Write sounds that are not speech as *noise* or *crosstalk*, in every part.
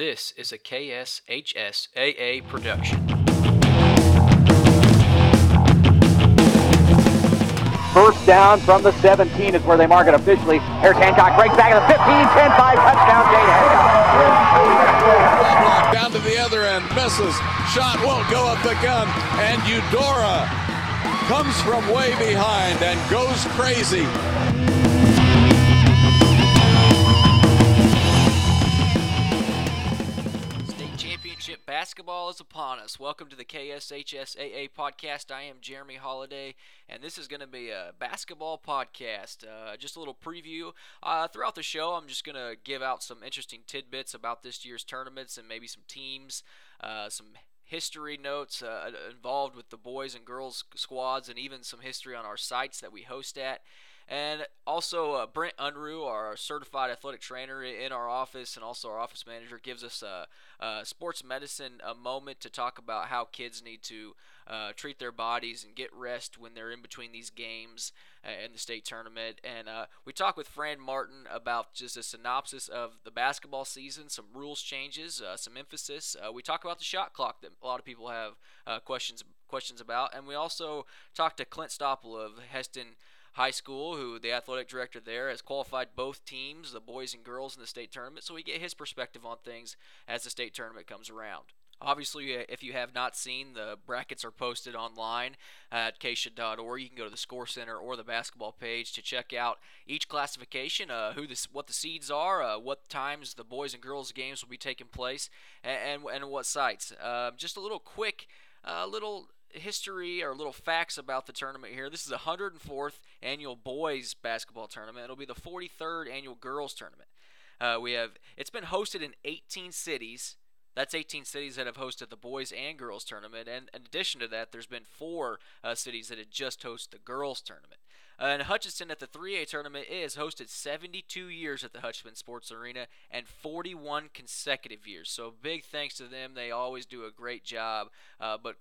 This is a KSHSAA production. First down from the 17 is where they mark it officially. Harris Hancock breaks back at the 15, 10, 5, touchdown, Jade Hancock. Down to the other end, misses. Shot won't go up the gun, and Eudora comes from way behind and goes crazy. Basketball is upon us. Welcome to the KSHSAA podcast. I am Jeremy Holiday, and this is going to be a basketball podcast. Uh, just a little preview. Uh, throughout the show, I'm just going to give out some interesting tidbits about this year's tournaments and maybe some teams, uh, some history notes uh, involved with the boys and girls squads, and even some history on our sites that we host at. And also, uh, Brent Unruh, our certified athletic trainer in our office, and also our office manager, gives us a, a sports medicine a moment to talk about how kids need to uh, treat their bodies and get rest when they're in between these games uh, in the state tournament. And uh, we talk with Fran Martin about just a synopsis of the basketball season, some rules changes, uh, some emphasis. Uh, we talk about the shot clock that a lot of people have questions questions about, and we also talk to Clint Stoppel of Hesston. High School, who the athletic director there has qualified both teams, the boys and girls, in the state tournament. So we get his perspective on things as the state tournament comes around. Obviously, uh, if you have not seen, the brackets are posted online at KSHSAA.org. You can go to the Score Center or the basketball page to check out each classification, uh, who this, what the seeds are, uh, what times the boys and girls games will be taking place, and, and, and what sites. Uh, just a little quick, uh, little history or little facts about the tournament here. This is the 104th annual boys basketball tournament. It'll be the 43rd annual girls tournament. Uh, we have it's been hosted in 18 cities. That's 18 cities that have hosted the boys and girls tournament. And in addition to that, there's been four uh, cities that had just hosted the girls tournament. Uh, and Hutchinson at the 3A tournament is hosted 72 years at the Hutchinson Sports Arena and 41 consecutive years. So big thanks to them. They always do a great job. Uh, but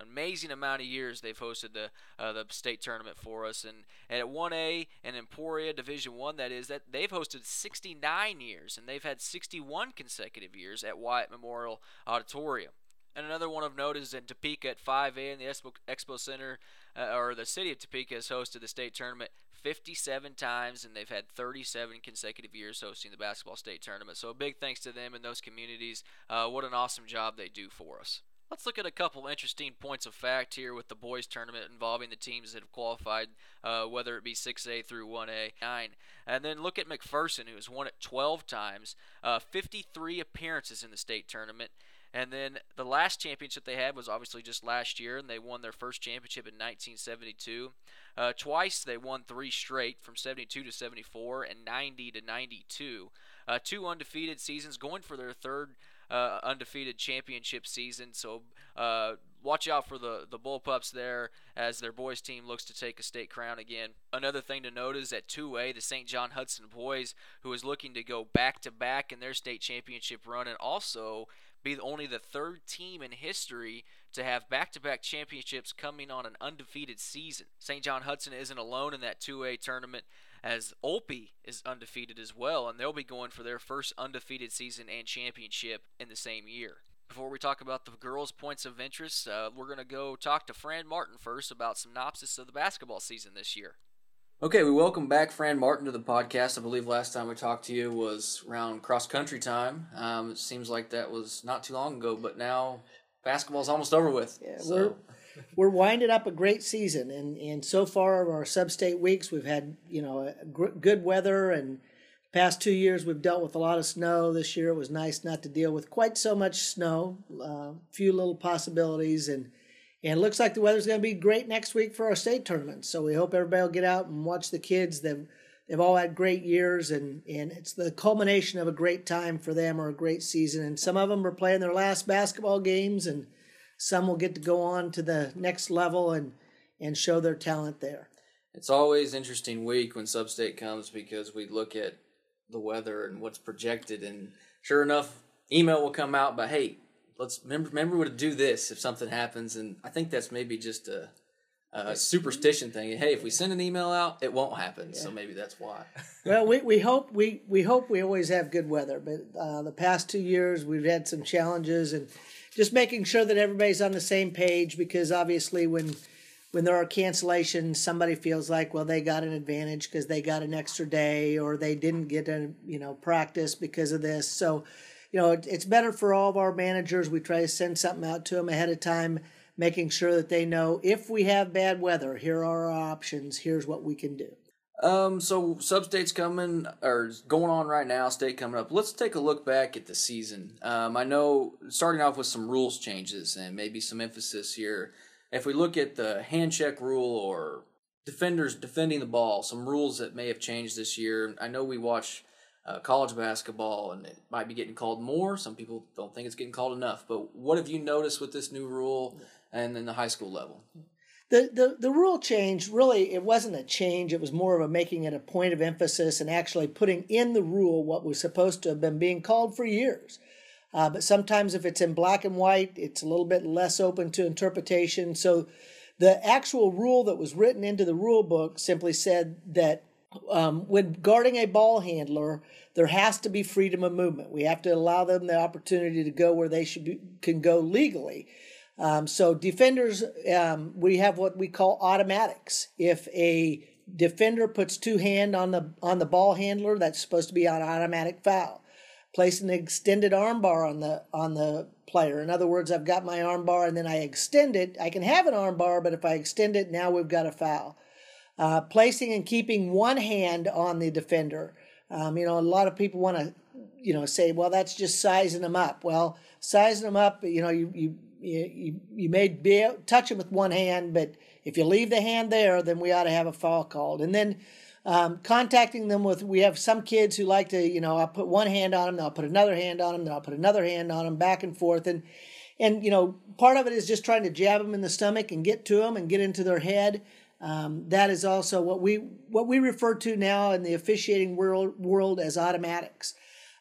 amazing amount of years they've hosted the uh, the state tournament for us, and, and at 1A and Emporia Division One, that is that they've hosted 69 years, and they've had 61 consecutive years at White Memorial Auditorium. And another one of note is in Topeka at 5A in the Expo, Expo Center, uh, or the city of Topeka has hosted the state tournament 57 times, and they've had 37 consecutive years hosting the basketball state tournament. So a big thanks to them and those communities. Uh, what an awesome job they do for us. Let's look at a couple interesting points of fact here with the boys tournament involving the teams that have qualified, uh, whether it be 6A through 1A, 9. And then look at McPherson, who has won it 12 times, uh, 53 appearances in the state tournament. And then the last championship they had was obviously just last year, and they won their first championship in 1972. Uh, twice they won three straight from 72 to 74 and 90 to 92. Uh, two undefeated seasons, going for their third uh, undefeated championship season. So uh, watch out for the the Bullpups there as their boys team looks to take a state crown again. Another thing to note is at 2A, the St. John Hudson boys, who is looking to go back to back in their state championship run, and also be only the third team in history to have back to back championships coming on an undefeated season. St. John Hudson isn't alone in that 2A tournament as Olpe is undefeated as well, and they'll be going for their first undefeated season and championship in the same year. Before we talk about the girls' points of interest, uh, we're going to go talk to Fran Martin first about synopsis of the basketball season this year. Okay, we welcome back Fran Martin to the podcast. I believe last time we talked to you was around cross country time. Um, it seems like that was not too long ago, but now basketball's almost over with. Yeah, so. We're winding up a great season, and and so far of our sub-state weeks we've had you know gr- good weather, and past two years we've dealt with a lot of snow. This year it was nice not to deal with quite so much snow, a uh, few little possibilities, and and it looks like the weather's going to be great next week for our state tournament. So we hope everybody will get out and watch the kids. They've they've all had great years, and and it's the culmination of a great time for them or a great season. And some of them are playing their last basketball games and some will get to go on to the next level and and show their talent there. It's always interesting week when Substate comes because we look at the weather and what's projected, and sure enough, email will come out. But hey, let's remember remember to do this if something happens, and I think that's maybe just a uh, superstition thing. Hey, if we send an email out, it won't happen. So maybe that's why. *laughs* Well, we, we hope we, we hope we always have good weather, but uh, the past two years we've had some challenges and just making sure that everybody's on the same page because obviously when when there are cancellations, somebody feels like well they got an advantage because they got an extra day or they didn't get a you know practice because of this. So, you know it, it's better for all of our managers. We try to send something out to them ahead of time making sure that they know if we have bad weather, here are our options. Here's what we can do. Um, so sub-states coming or going on right now, state coming up. Let's take a look back at the season. Um, I know starting off with some rules changes and maybe some emphasis here. If we look at the hand check rule or defenders defending the ball, some rules that may have changed this year. I know we watch uh, college basketball and it might be getting called more. Some people don't think it's getting called enough. But what have you noticed with this new rule and then the high school level? The, the the rule change really it wasn't a change. It was more of a making it a point of emphasis and actually putting in the rule what was supposed to have been being called for years. Uh, but sometimes if it's in black and white it's a little bit less open to interpretation. So the actual rule that was written into the rule book simply said that um, when guarding a ball handler there has to be freedom of movement. We have to allow them the opportunity to go where they should be, can go legally um, so defenders, um, we have what we call automatics. If a defender puts two hand on the on the ball handler, that's supposed to be an automatic foul. Place an extended armbar on the on the player. In other words, I've got my arm bar and then I extend it. I can have an arm bar, but if I extend it, now we've got a foul. Uh, placing and keeping one hand on the defender. Um, you know, a lot of people want to, you know, say, well, that's just sizing them up. Well, sizing them up, you know, you you you, you, may be touch him with one hand, but if you leave the hand there, then we ought to have a foul called. And then um, contacting them with, we have some kids who like to, you know, I'll put one hand on them, then I'll put another hand on them, then I'll put another hand on them, back and forth. And, and, you know, part of it is just trying to jab them in the stomach and get to them and get into their head. Um, that is also what we what we refer to now in the officiating world world as automatics.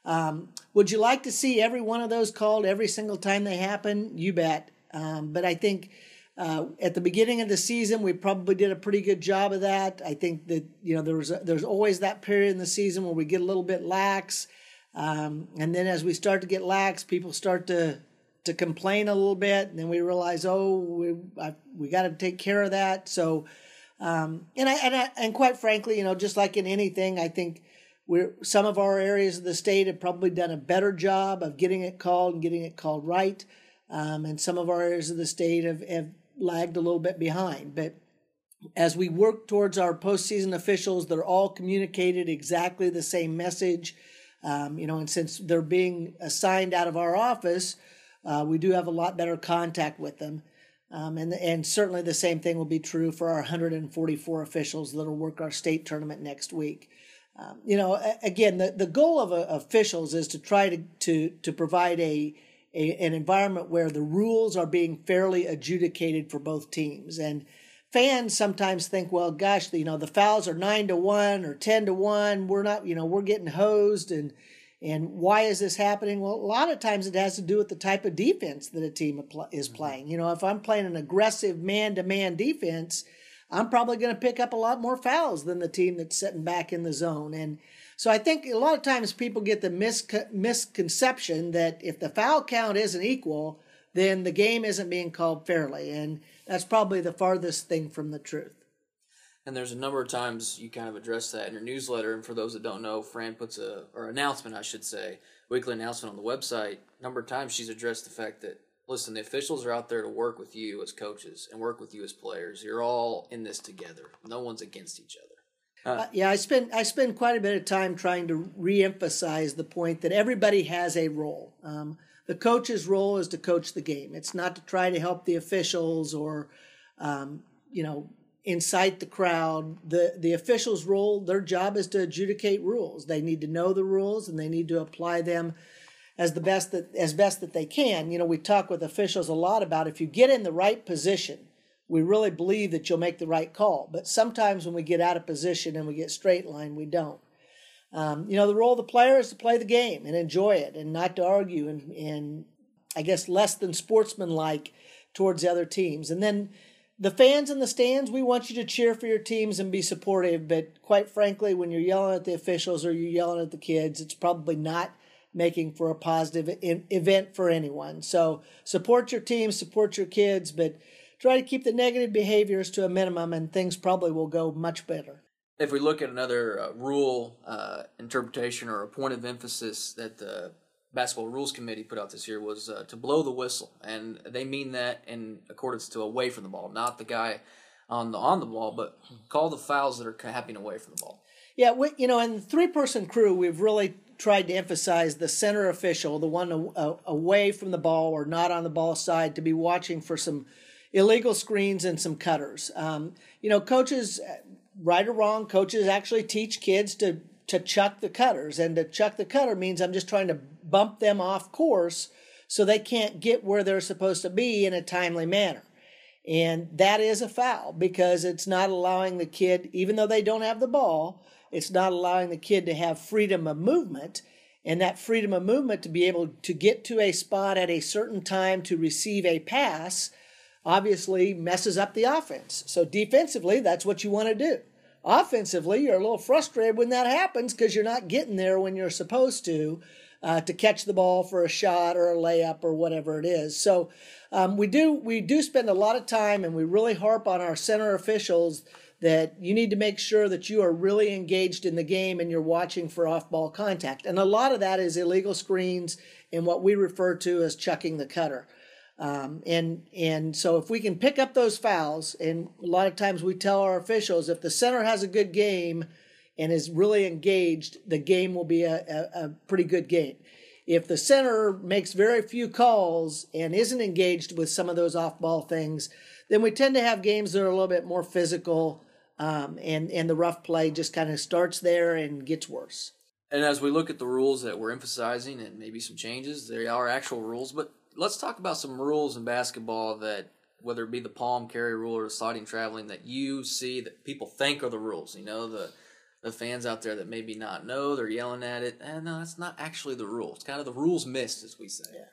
Um, would you like to see every one of those called every single time they happen? You bet. Um, but I think uh, at the beginning of the season, we probably did a pretty good job of that. I think that you know there was a, there's always that period in the season where we get a little bit lax, um, and then as we start to get lax, people start to to complain a little bit, and then we realize, oh, we I, we got to take care of that. So, um, and I, and I, and quite frankly, you know, just like in anything, I think we're, some of our areas of the state have probably done a better job of getting it called and getting it called right. Um, and some of our areas of the state have, have lagged a little bit behind. But as we work towards our postseason officials, they're all communicated exactly the same message. Um, you know, and since they're being assigned out of our office, uh, we do have a lot better contact with them. Um, and and certainly the same thing will be true for our 144 officials that'll work our state tournament next week. Um, you know, again, the, the goal of uh, officials is to try to, to, to provide a, a, an environment where the rules are being fairly adjudicated for both teams. And fans sometimes think, well, gosh, you know, the fouls are nine to one or ten to one. We're not, you know, we're getting hosed, and and why is this happening? Well, a lot of times it has to do with the type of defense that a team is mm-hmm. playing. You know, if I'm playing an aggressive man to man defense I'm probably going to pick up a lot more fouls than the team that's sitting back in the zone. And so I think a lot of times people get the misconception that if the foul count isn't equal, then the game isn't being called fairly. And that's probably the farthest thing from the truth. And there's a number of times you kind of address that in your newsletter. And for those that don't know, Fran puts a, or announcement, I should say, weekly announcement on the website. A number of times she's addressed the fact that listen, the officials are out there to work with you as coaches and work with you as players. You're all in this together. No one's against each other. Uh, uh, yeah, I spend I spend quite a bit of time trying to reemphasize the point that everybody has a role. Um, the coach's role is to coach the game. It's not to try to help the officials or, um, you know, incite the crowd. The the officials' role, their job is to adjudicate rules. They need to know the rules and they need to apply them as the best that as best that they can. You know, we talk with officials a lot about if you get in the right position, we really believe that you'll make the right call. But sometimes when we get out of position and we get straight line, we don't. Um, you know, the role of the player is to play the game and enjoy it and not to argue and, and I guess less than sportsmanlike towards the other teams. And then the fans in the stands, we want you to cheer for your teams and be supportive. But quite frankly, when you're yelling at the officials or you're yelling at the kids, it's probably not making for a positive in- event for anyone. So support your team, support your kids, but try to keep the negative behaviors to a minimum, and things probably will go much better. If we look at another uh, rule uh, interpretation or a point of emphasis that the basketball rules committee put out this year was uh, to blow the whistle, and they mean that in accordance to away from the ball, not the guy on the on the ball, but call the fouls that are happening away from the ball. Yeah, we, you know, in the three person crew, we've really tried to emphasize the center official, the one away from the ball or not on the ball side, to be watching for some illegal screens and some cutters. Um, you know, coaches, right or wrong, coaches actually teach kids to to chuck the cutters, and to chuck the cutter means I'm just trying to bump them off course so they can't get where they're supposed to be in a timely manner. And that is a foul because it's not allowing the kid, even though they don't have the ball, it's not allowing the kid to have freedom of movement. And that freedom of movement to be able to get to a spot at a certain time to receive a pass obviously messes up the offense. So defensively, that's what you want to do. Offensively, you're a little frustrated when that happens because you're not getting there when you're supposed to. Uh, to catch the ball for a shot or a layup or whatever it is. So um, we do we do spend a lot of time and we really harp on our center officials that you need to make sure that you are really engaged in the game and you're watching for off-ball contact. And a lot of that is illegal screens and what we refer to as chucking the cutter. Um, and and so if we can pick up those fouls, and a lot of times we tell our officials if the center has a good game and is really engaged, the game will be a, a, a pretty good game. If the center makes very few calls and isn't engaged with some of those off-ball things, then we tend to have games that are a little bit more physical, um, and and the rough play just kind of starts there and gets worse. And as we look at the rules that we're emphasizing and maybe some changes, they are actual rules, but let's talk about some rules in basketball that whether it be the palm carry rule or the sliding traveling that you see that people think are the rules. You know, the the fans out there that maybe not know, they're yelling at it, and no, it's not actually the rule. It's kind of the rules missed, as we say. Yeah.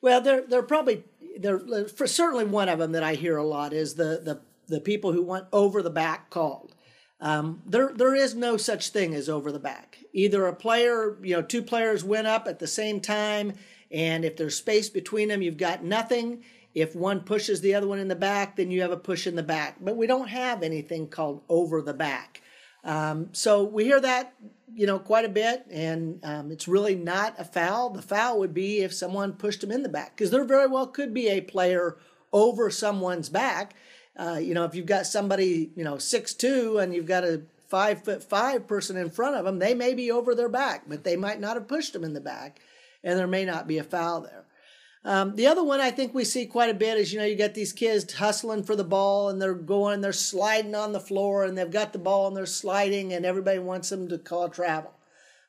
Well, they're they're probably they're for certainly one of them that I hear a lot is the the the people who want over the back called. Um, there there is no such thing as over the back. Either a player, you know, two players went up at the same time and if there's space between them, you've got nothing. If one pushes the other one in the back, then you have a push in the back. But we don't have anything called over the back. Um, so we hear that, you know, quite a bit, and um, it's really not a foul. The foul would be if someone pushed them in the back, because there very well could be a player over someone's back. Uh, you know, if you've got somebody, you know, six two, and you've got a five foot five person in front of them, they may be over their back, but they might not have pushed them in the back and there may not be a foul there. Um, the other one I think we see quite a bit is you know you got these kids hustling for the ball and they're going they're sliding on the floor and they've got the ball and they're sliding and everybody wants them to call travel.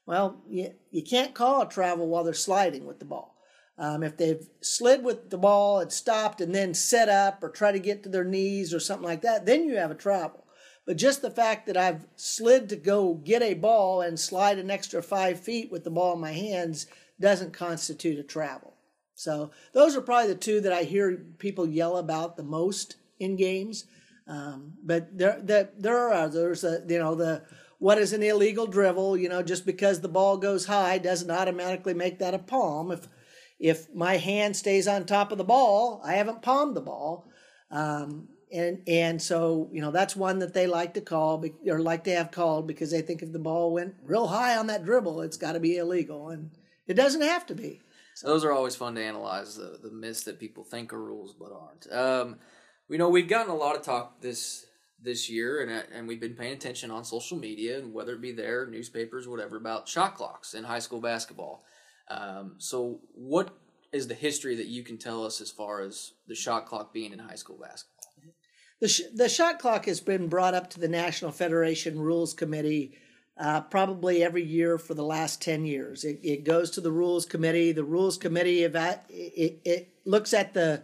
Well, you, you can't call a travel while they're sliding with the ball. Um, if they've slid with the ball and stopped and then set up or try to get to their knees or something like that, then you have a travel. But just the fact that I've slid to go get a ball and slide an extra five feet with the ball in my hands doesn't constitute a travel. So those are probably the two that I hear people yell about the most in games. Um, but there, there, there are others. Uh, you know, the what is an illegal dribble? You know, just because the ball goes high doesn't automatically make that a palm. If if my hand stays on top of the ball, I haven't palmed the ball. Um, and and so you know that's one that they like to call or like to have called because they think if the ball went real high on that dribble, it's got to be illegal. And it doesn't have to be. So. Those are always fun to analyze the the myths that people think are rules but aren't. Um, we know we've gotten a lot of talk this this year, and and we've been paying attention on social media and whether it be there, newspapers, whatever, about shot clocks in high school basketball. Um, so, what is the history that you can tell us as far as the shot clock being in high school basketball? The, sh- the shot clock has been brought up to the National Federation Rules Committee uh, probably every year for the last 10 years. It, it goes to the Rules Committee. The Rules Committee eva- it, it looks at the,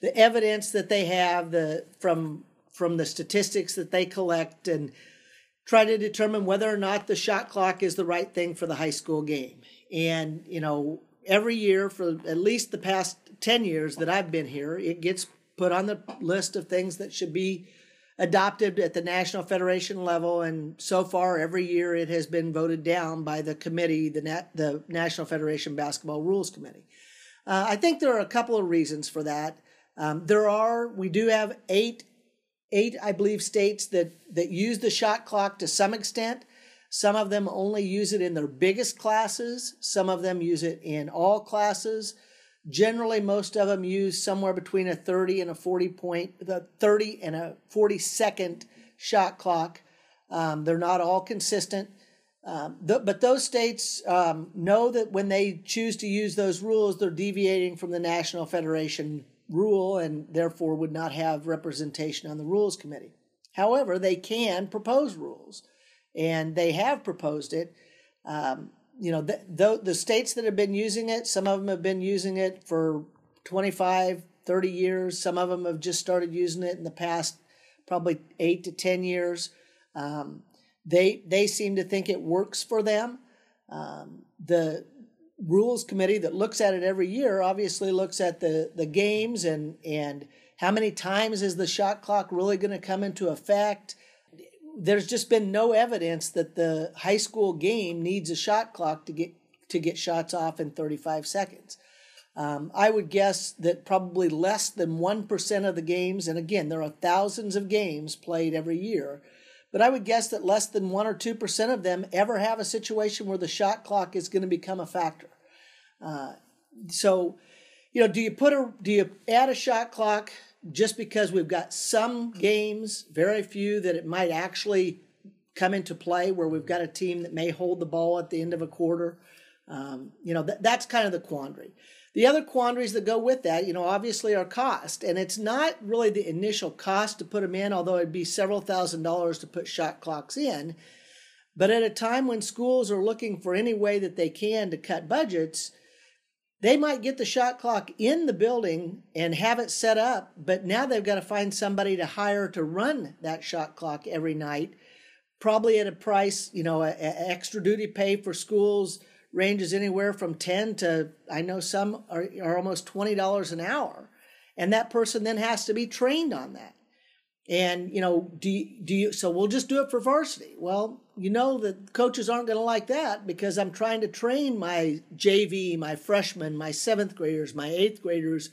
the evidence that they have the, from, from the statistics that they collect and try to determine whether or not the shot clock is the right thing for the high school game. And, you know, every year for at least the past 10 years that I've been here, it gets put on the list of things that should be adopted at the national federation level, and so far every year it has been voted down by the committee, the Nat, the National Federation Basketball Rules Committee. Uh, I think there are a couple of reasons for that. Um, there are we do have eight eight I believe states that that use the shot clock to some extent. Some of them only use it in their biggest classes. Some of them use it in all classes. Generally, most of them use somewhere between a 30 and a 40 point, the 30 and a 40 second shot clock. Um, they're not all consistent. Um, th- but those states um, know that when they choose to use those rules, they're deviating from the National Federation rule and therefore would not have representation on the Rules Committee. However, they can propose rules, and they have proposed it. Um, you know, the, the, the states that have been using it, some of them have been using it for 25, 30 years. Some of them have just started using it in the past probably eight to 10 years. Um, they, they seem to think it works for them. Um, the rules committee that looks at it every year obviously looks at the, the games and, and how many times is the shot clock really going to come into effect there's just been no evidence that the high school game needs a shot clock to get to get shots off in 35 seconds. Um, I would guess that probably less than 1% of the games, and again, there are thousands of games played every year, but I would guess that less than 1 or 2% of them ever have a situation where the shot clock is going to become a factor. Uh, so, you know, do you put a, do you add a shot clock just because we've got some games, very few, that it might actually come into play where we've got a team that may hold the ball at the end of a quarter. Um, you know, th- that's kind of the quandary. The other quandaries that go with that, you know, obviously are cost. And it's not really the initial cost to put them in, although it'd be several thousand dollars to put shot clocks in. But at a time when schools are looking for any way that they can to cut budgets, they might get the shot clock in the building and have it set up, but now they've got to find somebody to hire to run that shot clock every night, probably at a price, you know, a, a extra duty pay for schools ranges anywhere from 10 to, I know some are, are almost $20 an hour. And that person then has to be trained on that. And, you know, do you, do you, so we'll just do it for varsity. Well, you know that coaches aren't going to like that because I'm trying to train my JV, my freshmen, my seventh graders, my eighth graders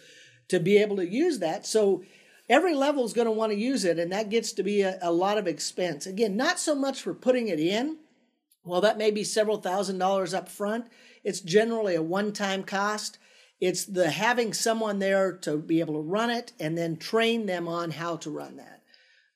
to be able to use that. So every level is going to want to use it, and that gets to be a, a, lot of expense. Again, not so much for putting it in. Well, that may be several thousand dollars up front. It's generally a one time cost. It's the having someone there to be able to run it and then train them on how to run that.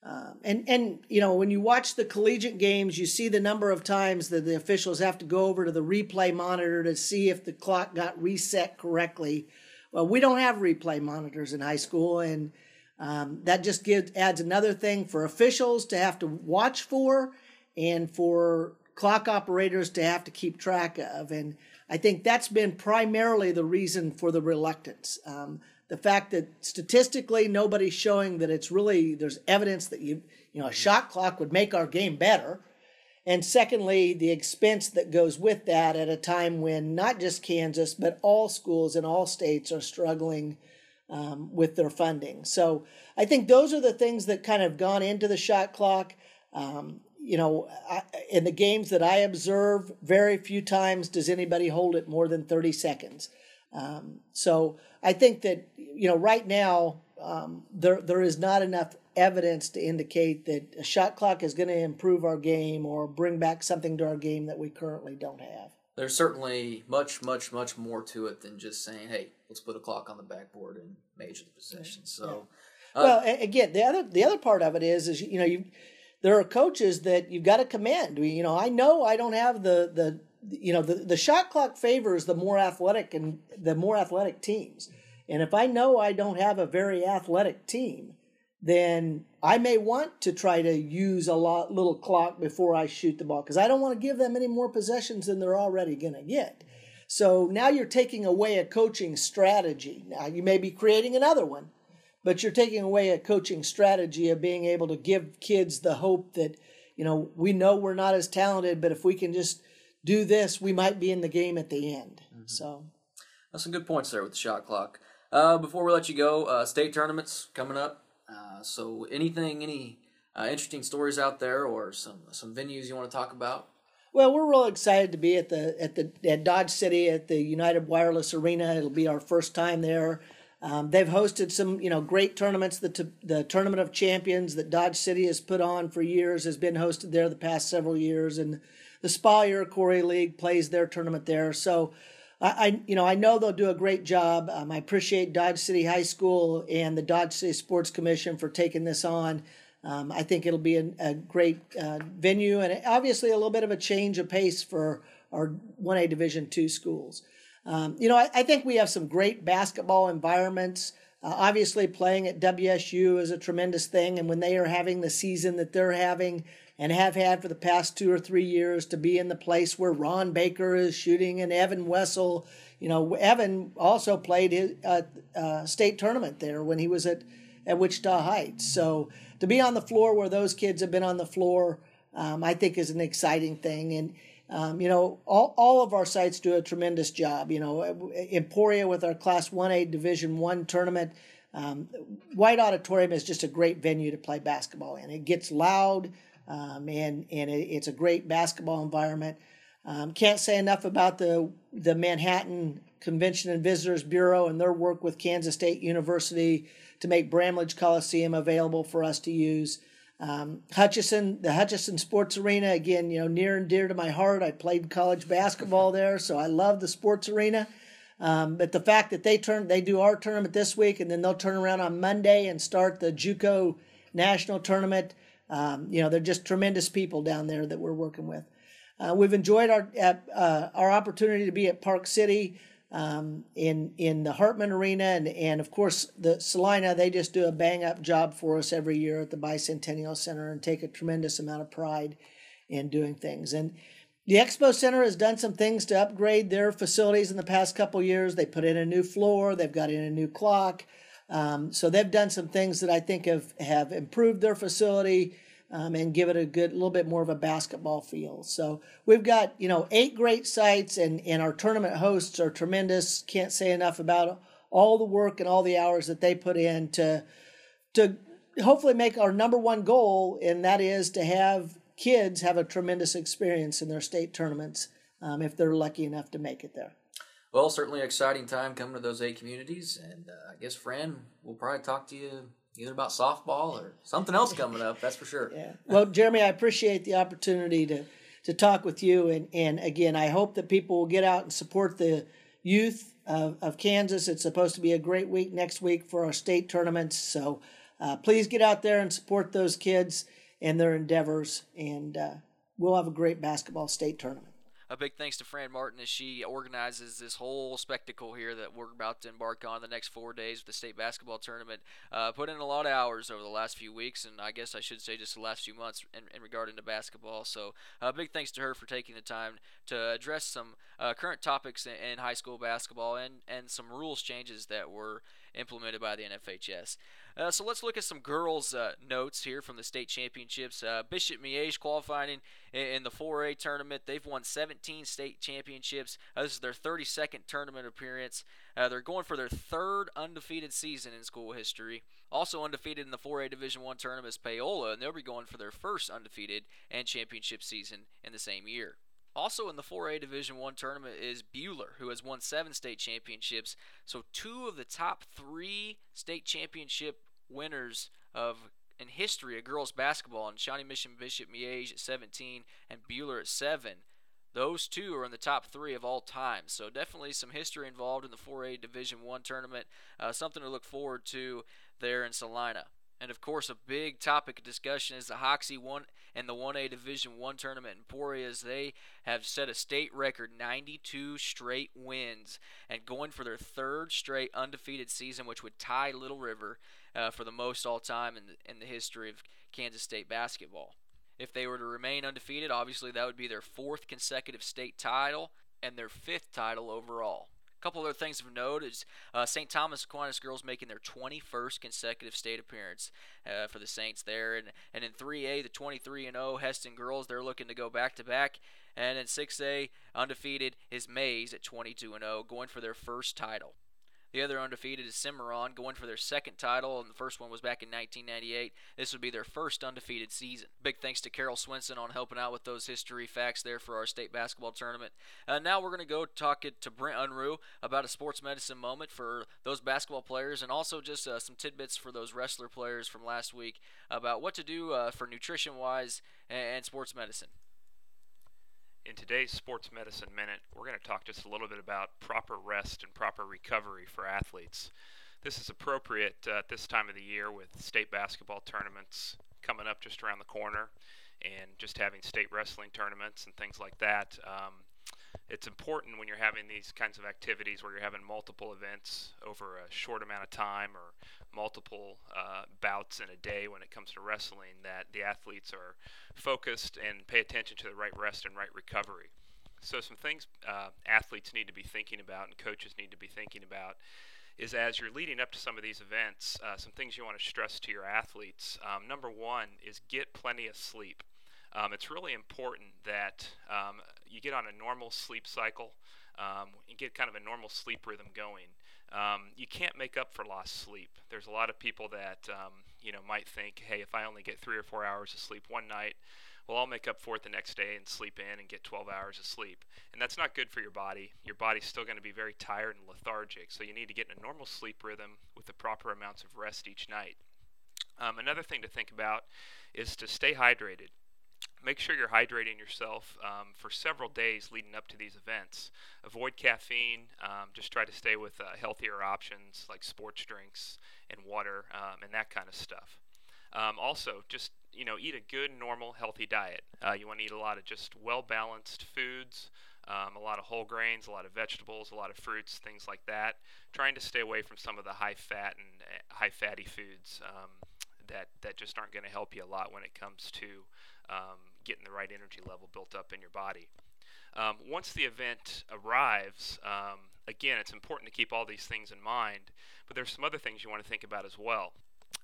Um, and and you know when you watch the collegiate games, you see the number of times that the officials have to go over to the replay monitor to see if the clock got reset correctly. Well, we don't have replay monitors in high school, and um, that just gives adds another thing for officials to have to watch for, and for clock operators to have to keep track of. And I think that's been primarily the reason for the reluctance. Um, the fact that statistically nobody's showing that it's really there's evidence that you you know a shot clock would make our game better. And secondly the expense that goes with that at a time when not just kansas but all schools in all states are struggling um, with their funding. So i think those are the things that kind of gone into the shot clock. Um, you know I, in the games that i observe very few times does anybody hold it more than 30 seconds. Um, so I think that you know right now um, there there is not enough evidence to indicate that a shot clock is going to improve our game or bring back something to our game that we currently don't have. There's certainly much, much, much more to it than just saying, "Hey, let's put a clock on the backboard and measure the possession." So, yeah. uh, well, again, the other the other part of it is is you know you there are coaches that you've got to commend. We, you know, I know I don't have the the you know the, the shot clock favors the more athletic and the more athletic teams and if i know i don't have a very athletic team then i may want to try to use a lot little clock before i shoot the ball because i don't want to give them any more possessions than they're already going to get so now you're taking away a coaching strategy now you may be creating another one but you're taking away a coaching strategy of being able to give kids the hope that you know we know we're not as talented but if we can just do this, we might be in the game at the end. Mm-hmm. So that's some good points there with the shot clock. Uh, before we let you go, uh, state tournaments coming up. Uh, so anything, any uh, interesting stories out there, or some some venues you want to talk about? Well, we're real excited to be at the at the at Dodge City at the United Wireless Arena. It'll be our first time there. Um, they've hosted some, you know, great tournaments. The t- the Tournament of Champions that Dodge City has put on for years has been hosted there the past several years, and the Spa Iroquois League plays their tournament there. So, I, I you know I know they'll do a great job. Um, I appreciate Dodge City High School and the Dodge City Sports Commission for taking this on. Um, I think it'll be a, a great uh, venue and obviously a little bit of a change of pace for our 1A Division two schools. Um, you know, I, I, think we have some great basketball environments. Uh, obviously, playing at WSU is a tremendous thing, and when they are having the season that they're having and have had for the past two or three years, to be in the place where Ron Baker is shooting and Evan Wessel, you know, Evan also played his uh, state tournament there when he was at at Wichita Heights. So to be on the floor where those kids have been on the floor, um, I think is an exciting thing. And um, you know, all, all of our sites do a tremendous job. You know, Emporia with our Class 1A Division 1 tournament. Um, White Auditorium is just a great venue to play basketball in. It gets loud um, and, and it, it's a great basketball environment. Um, can't say enough about the, the Manhattan Convention and Visitors Bureau and their work with Kansas State University to make Bramlage Coliseum available for us to use. Um, Hutchinson, the Hutchinson Sports Arena, again, you know, near and dear to my heart. I played college basketball *laughs* there, so I love the sports arena. Um, but the fact that they turn, they do our tournament this week, and then they'll turn around on Monday and start the JUCO national tournament. Um, you know, they're just tremendous people down there that we're working with. Uh, we've enjoyed our uh, our opportunity to be at Park City um, in in the Hartman Arena, and and of course the Salina. They just do a bang up job for us every year at the Bicentennial Center, and take a tremendous amount of pride in doing things. And the Expo Center has done some things to upgrade their facilities in the past couple years. They put in a new floor. They've got in a new clock. Um, so they've done some things that I think have have improved their facility um, and give it a good, little bit more of a basketball feel. So we've got you know eight great sites, and and our tournament hosts are tremendous. Can't say enough about all the work and all the hours that they put in to to hopefully make our number one goal, and that is to have kids have a tremendous experience in their state tournaments um, if they're lucky enough to make it there. Well, certainly exciting time coming to those eight communities, and uh, I guess, Fran, we'll probably talk to you either about softball or something else coming up. That's for sure. Yeah. Well, Jeremy, I appreciate the opportunity to to talk with you, and and again, I hope that people will get out and support the youth of, of Kansas. It's supposed to be a great week next week for our state tournaments, so uh, please get out there and support those kids and their endeavors, and uh, we'll have a great basketball state tournament a big thanks to Fran Martin as she organizes this whole spectacle here that we're about to embark on the next four days with the state basketball tournament. Uh, put in a lot of hours over the last few weeks, and I guess I should say just the last few months in, in regarding to basketball. So, uh, big thanks to her for taking the time to address some uh, current topics in, in high school basketball and, and some rules changes that were implemented by the NFHS. Uh, so let's look at some girls' uh, notes here from the state championships. Uh, Bishop Miege qualifying in, in, the 4A tournament. They've won 17 state championships. Uh, this is their 32nd tournament appearance. Uh, they're going for their third undefeated season in school history. Also undefeated in the 4A Division One tournament is Paola, and they'll be going for their first undefeated and championship season in the same year. Also in the 4A Division 1 tournament is Buhler, who has won 7 state championships. So two of the top 3 state championship winners of in history of girls basketball and Shawnee Mission Bishop Miege at 17 and Buhler at 7. Those two are in the top three of all time. So definitely some history involved in the 4A Division One tournament. Uh, something to look forward to there in Salina. And of course, a big topic of discussion is the Hoxie one and the 1A Division One tournament in Emporia, as they have set a state record 92 straight wins and going for their third straight undefeated season, which would tie Little River uh, for the most all time in in the history of Kansas State basketball. If they were to remain undefeated, obviously that would be their fourth consecutive state title and their fifth title overall couple other things of note is uh, St. Thomas Aquinas girls making their 21st consecutive state appearance uh, for the Saints there, and and in 3A the 23 and 0 Hesston girls they're looking to go back to back, and in 6A undefeated is Maize at 22 and 0 going for their first title. The other undefeated is Cimarron, going for their second title, and the first one was back in 1998. This would be their first undefeated season. Big thanks to Carol Swenson on helping out with those history facts there for our state basketball tournament. Uh, now we're going to go talk it to Brent Unruh about a sports medicine moment for those basketball players, and also just uh, some tidbits for those wrestler players from last week about what to do uh, for nutrition-wise and, and sports medicine. In today's Sports Medicine Minute, we're going to talk just a little bit about proper rest and proper recovery for athletes. This is appropriate uh, at this time of the year with state basketball tournaments coming up just around the corner and just having state wrestling tournaments and things like that. Um, it's important when you're having these kinds of activities where you're having multiple events over a short amount of time or multiple uh, bouts in a day when it comes to wrestling that the athletes are focused and pay attention to the right rest and right recovery. So, some things uh, athletes need to be thinking about and coaches need to be thinking about is as you're leading up to some of these events, uh, some things you want to stress to your athletes. Um, number one is get plenty of sleep. Um, it's really important that um, you get on a normal sleep cycle um, and get kind of a normal sleep rhythm going. Um, you can't make up for lost sleep. There's a lot of people that um, you know might think, hey, if I only get three or four hours of sleep one night, well, I'll make up for it the next day and sleep in and get 12 hours of sleep. And that's not good for your body. Your body's still going to be very tired and lethargic. So you need to get in a normal sleep rhythm with the proper amounts of rest each night. Um, another thing to think about is to stay hydrated make sure you're hydrating yourself um, for several days leading up to these events. Avoid caffeine. Um, just try to stay with uh, healthier options like sports drinks and water um, and that kind of stuff. Um, also, just you know, eat a good, normal, healthy diet. Uh, you want to eat a lot of just well-balanced foods. Um, a lot of whole grains, a lot of vegetables, a lot of fruits, things like that. Trying to stay away from some of the high fat and uh, high fatty foods um, that that just aren't going to help you a lot when it comes to um, getting the right energy level built up in your body. Um, once the event arrives, um, again, it's important to keep all these things in mind, but there's some other things you want to think about as well.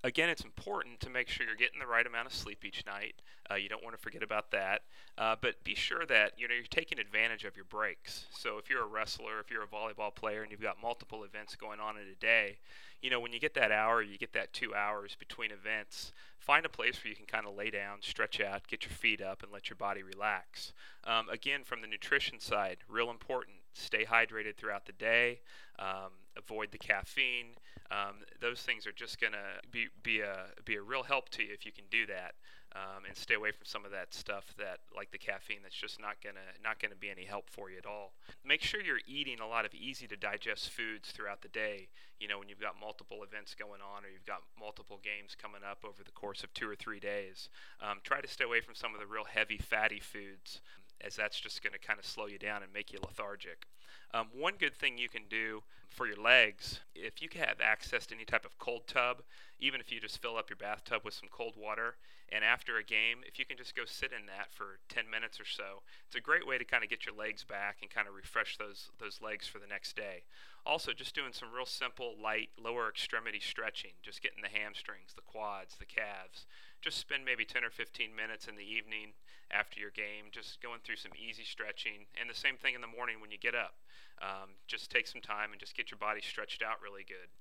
Again, it's important to make sure you're getting the right amount of sleep each night. Uh, you don't want to forget about that. Uh, but be sure that you know you're taking advantage of your breaks. So if you're a wrestler, if you're a volleyball player, and you've got multiple events going on in a day, you know, when you get that hour, you get that two hours between events, find a place where you can kind of lay down, stretch out, get your feet up, and let your body relax. Um, again, from the nutrition side, real important. Stay hydrated throughout the day. Um, avoid the caffeine. Um, those things are just going to be, be, a, be a real help to you if you can do that um, and stay away from some of that stuff that like the caffeine that's just not gonna not gonna be any help for you at all. Make sure you're eating a lot of easy to digest foods throughout the day. You know when you've got multiple events going on or you've got multiple games coming up over the course of two or three days. Um, try to stay away from some of the real heavy fatty foods as that's just going to kind of slow you down and make you lethargic. Um, one good thing you can do for your legs, if you have access to any type of cold tub, even if you just fill up your bathtub with some cold water, and after a game, if you can just go sit in that for 10 minutes or so, it's a great way to kind of get your legs back and kind of refresh those those legs for the next day. Also, just doing some real simple, light, lower extremity stretching, just getting the hamstrings, the quads, the calves. Just spend maybe 10 or 15 minutes in the evening after your game, just going through some easy stretching, and the same thing in the morning when you get up. Um, just take some time and just get your body stretched out really good.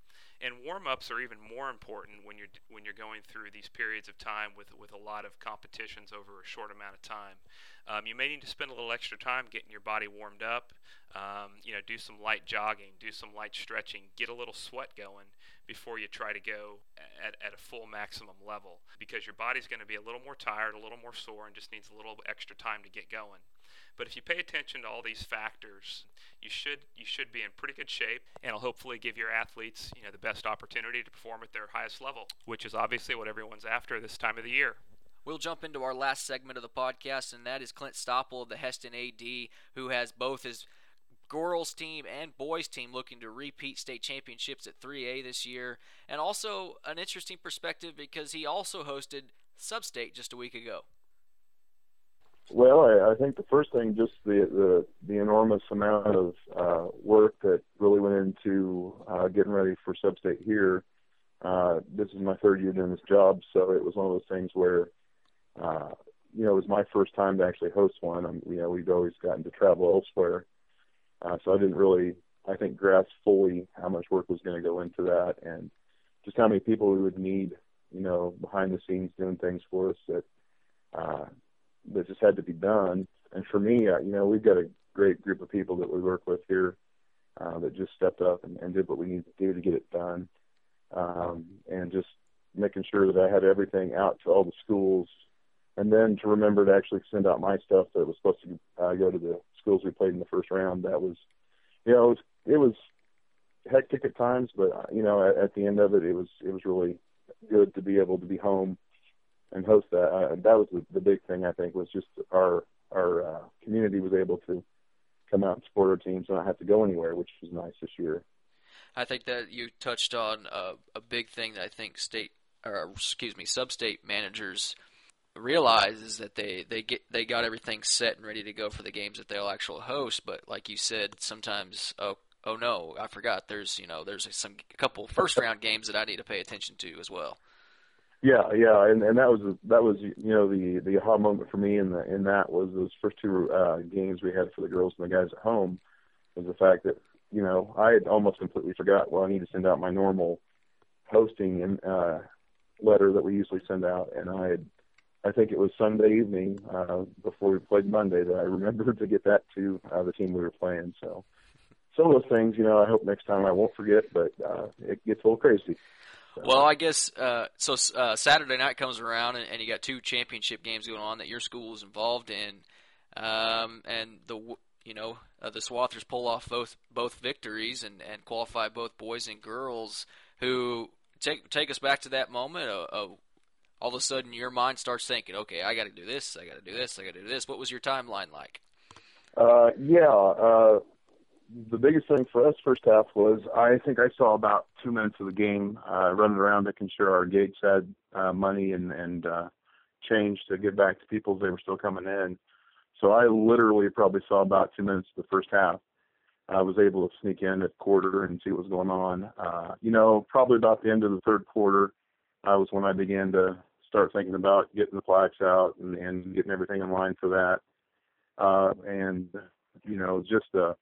And warm-ups are even more important when you're when you're going through these periods of time with with a lot of competitions over a short amount of time. Um, you may need to spend a little extra time getting your body warmed up. Um, you know, do some light jogging, do some light stretching, get a little sweat going before you try to go at, at a full maximum level because your body's going to be a little more tired, a little more sore, and just needs a little extra time to get going. But if you pay attention to all these factors, you should you should be in pretty good shape, and it'll hopefully give your athletes you know the best opportunity to perform at their highest level, which is obviously what everyone's after this time of the year. We'll jump into our last segment of the podcast, and that is Clint Stoppel of the Hesston AD, who has both his girls team and boys team looking to repeat state championships at 3A this year, and also an interesting perspective because he also hosted Substate just a week ago. Well, I, I think the first thing, just the the, the enormous amount of uh, work that really went into uh, getting ready for Substate here. Uh, this is my third year doing this job, so it was one of those things where, uh, you know, it was my first time to actually host one. I'm, you know, we've always gotten to travel elsewhere, uh, so I didn't really I think grasped fully how much work was going to go into that and just how many people we would need, you know, behind the scenes doing things for us that uh, that just had to be done. And for me, uh, you know, we've got a great group of people that we work with here uh, that just stepped up and, and did what we needed to do to get it done, um, and just making sure that I had everything out to all the schools, and then to remember to actually send out my stuff that was supposed to uh, go to the schools we played in the first round. That was, you know, it was, it was hectic at times, but uh, you know, at, at the end of it, it was it was really good to be able to be home and host that. Uh, that was the, the big thing I think was just our our uh, community was able to come out and support our teams and not have to go anywhere, which was nice this year. I think that you touched on a, a big thing that I think state or excuse me, sub-state managers realize is that they they get they got everything set and ready to go for the games that they'll actually host. But like you said, sometimes oh oh no, I forgot. There's you know there's some a couple first round games that I need to pay attention to as well. Yeah, yeah, and and that was that was you know the the aha moment for me in the in that was those first two uh, games we had for the girls and the guys at home was the fact that you know I had almost completely forgot. Well, I need to send out my normal hosting and uh, letter that we usually send out, and I had I think it was Sunday evening uh, before we played Monday that I remembered to get that to uh, the team we were playing. So some of those things, you know, I hope next time I won't forget, but uh, it gets a little crazy. Well, I guess uh, so. Uh, Saturday night comes around, and, and you got two championship games going on that your school is involved in, um, and the you know uh, the Swathers pull off both both victories and, and qualify both boys and girls. Who take take us back to that moment of all of a sudden your mind starts thinking, okay, I got to do this, I got to do this, I got to do this. What was your timeline like? Uh, yeah, uh, the biggest thing for us first half was I think I saw about two minutes of the game uh, running around making sure our gates had uh, money and and uh, change to give back to people as they were still coming in. So I literally probably saw about two minutes of the first half. I was able to sneak in at quarter and see what was going on. Uh, you know, probably about the end of the third quarter, I was when I began to start thinking about getting the flags out and, and getting everything in line for that. Uh, and you know, just uh,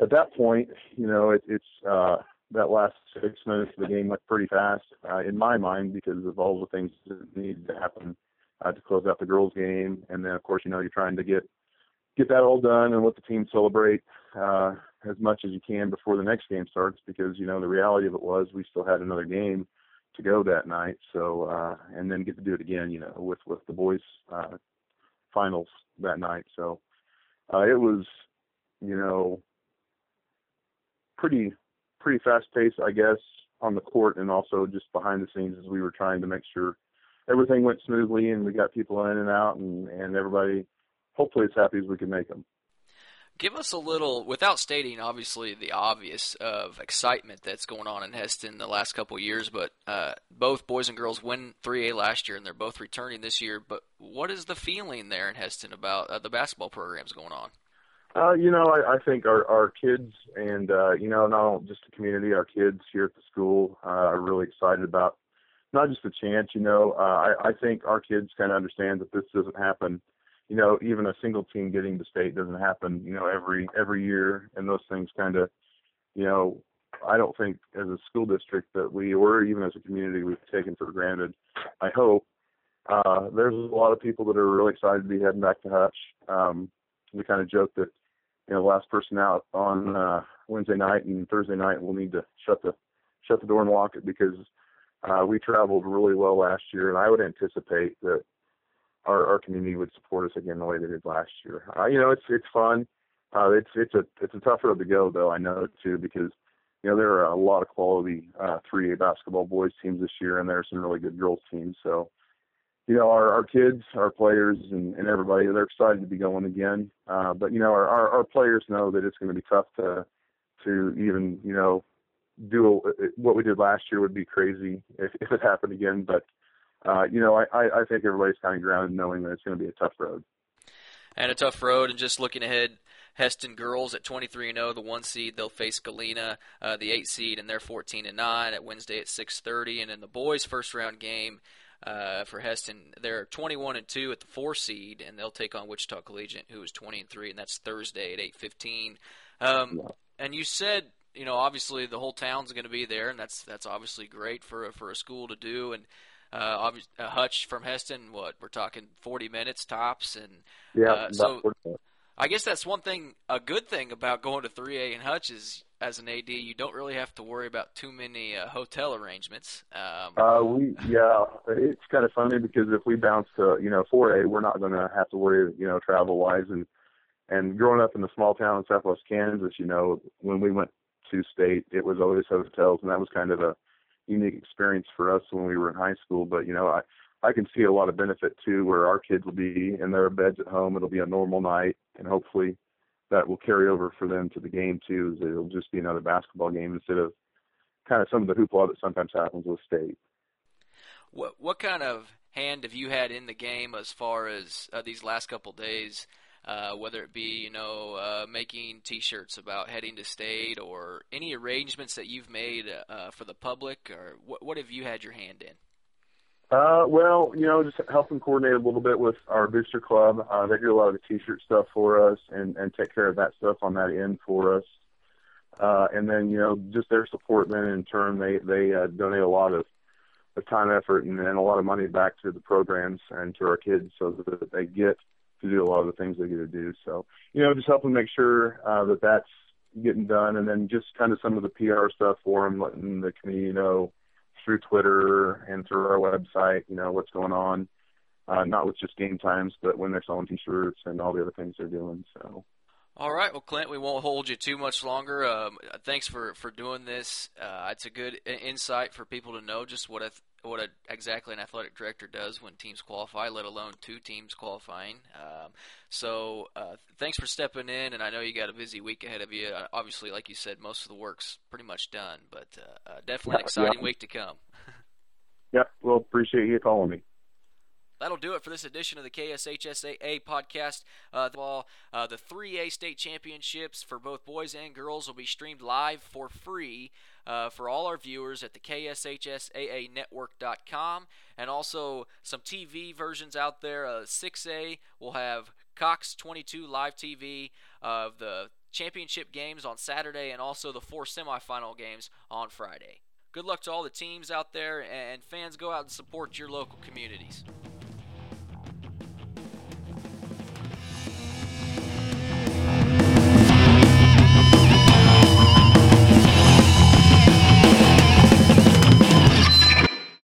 at that point, you know, it, it's uh, that last six minutes of the game went pretty fast uh, in my mind because of all the things that needed to happen uh, to close out the girls' game, and then of course, you know, you're trying to get get that all done and let the team celebrate uh, as much as you can before the next game starts because you know the reality of it was we still had another game to go that night. So uh, and then get to do it again, you know, with with the boys uh, finals that night. So uh, it was, you know, pretty pretty fast paced, I guess, on the court and also just behind the scenes as we were trying to make sure everything went smoothly and we got people in and out and and everybody hopefully as happy as we can make them. Give us a little, without stating obviously the obvious of excitement that's going on in Hesston the last couple years, but uh, both boys and girls win 3A last year and they're both returning this year. But what is the feeling there in Hesston about uh, the basketball programs going on? Uh, you know, I, I think our our kids and uh, you know, not just the community, our kids here at the school uh, are really excited about not just the chance. You know, uh, I, I think our kids kind of understand that this doesn't happen you know, even a single team getting to state doesn't happen, you know, every every year, and those things kind of, you know, I don't think as a school district that we, or even as a community, we've taken for granted. I hope uh, there's a lot of people that are really excited to be heading back to Hutch. Um, we kind of joke that, you know, the last person out on uh, Wednesday night and Thursday night will need to shut the shut the door and lock it because uh, we traveled really well last year, and I would anticipate that our, our community would support us again the way they did last year. Uh, you know, it's it's fun. Uh, it's it's a it's a tough road to go though. I know too because you know there are a lot of quality uh, 3A basketball boys teams this year, and there are some really good girls teams. So you know our our kids, our players, and, and everybody they're excited to be going again. Uh, but you know our, our our players know that it's going to be tough to to even you know do a, what we did last year would be crazy if, if it happened again. But uh, you know, I, I think everybody's kind of grounded knowing that it's going to be a tough road. And a tough road, and just looking ahead, Hesston girls at 23 and 0, the one seed they'll face Galena, uh, the eight seed, and they're 14 and 9 at Wednesday at 6:30. And in the boys' first round game uh, for Hesston. they're 21 and 2 at the four seed, and they'll take on Wichita Collegiate, who is 20 and 3, and that's Thursday at 8:15. Um, And you said, you know, obviously the whole town's going to be there, and that's that's obviously great for a, for a school to do. And uh, obviously, uh, Hutch from Hesston, what we're talking 40 minutes tops, and Yeah, uh, so 40 minutes. I guess that's one thing. A good thing about going to 3A and Hutch is, as an AD, you don't really have to worry about too many uh, hotel arrangements. Um, Uh, we yeah, it's kind of funny because if we bounce to you know 4A, we're not going to have to worry you know travel wise and and growing up in the small town in Southwest Kansas, you know, when we went to state, it was always hotels, and that was kind of a unique experience for us when we were in high school. But you know, I I can see a lot of benefit too, where our kids will be in their beds at home. It'll be a normal night, and hopefully that will carry over for them to the game too. Is it'll just be another basketball game instead of kind of some of the hoopla that sometimes happens with state. What what kind of hand have you had in the game as far as uh, these last couple days? Uh, whether it be you know uh, making T-shirts about heading to state or any arrangements that you've made uh, for the public, or what what have you had your hand in? Uh, well, you know, just helping coordinate a little bit with our booster club. Uh, they do a lot of the t-shirt stuff for us and, and take care of that stuff on that end for us. Uh, and then, you know, just their support then in turn, they, they, uh, donate a lot of, of time, effort, and, and a lot of money back to the programs and to our kids so that they get to do a lot of the things they get to do. So, you know, just helping make sure, uh, that that's getting done and then just kind of some of the PR stuff for them, letting the community know, through Twitter and through our website, you know, what's going on. Uh, not with just game times, but when they're selling T-shirts and all the other things they're doing. So, All right, well, Clint, we won't hold you too much longer. Um, thanks for, for doing this. Uh, it's a good insight for people to know just what a, what a, exactly an athletic director does when teams qualify, let alone two teams qualifying. Um, so, uh, thanks for stepping in, and I know you got a busy week ahead of you. Uh, obviously, like you said, most of the work's pretty much done, but uh, uh, definitely an exciting yeah. week to come. yeah, well, appreciate you calling me. That'll do it for this edition of the KSHSAA podcast. Uh, the, uh, the 3A state championships for both boys and girls will be streamed live for free uh, for all our viewers at the KSHSAAnetwork.com, and also some TV versions out there. Uh, 6A will have Cox 22 live TV of the championship games on Saturday, and also the four semifinal games on Friday. Good luck to all the teams out there, and fans go out and support your local communities.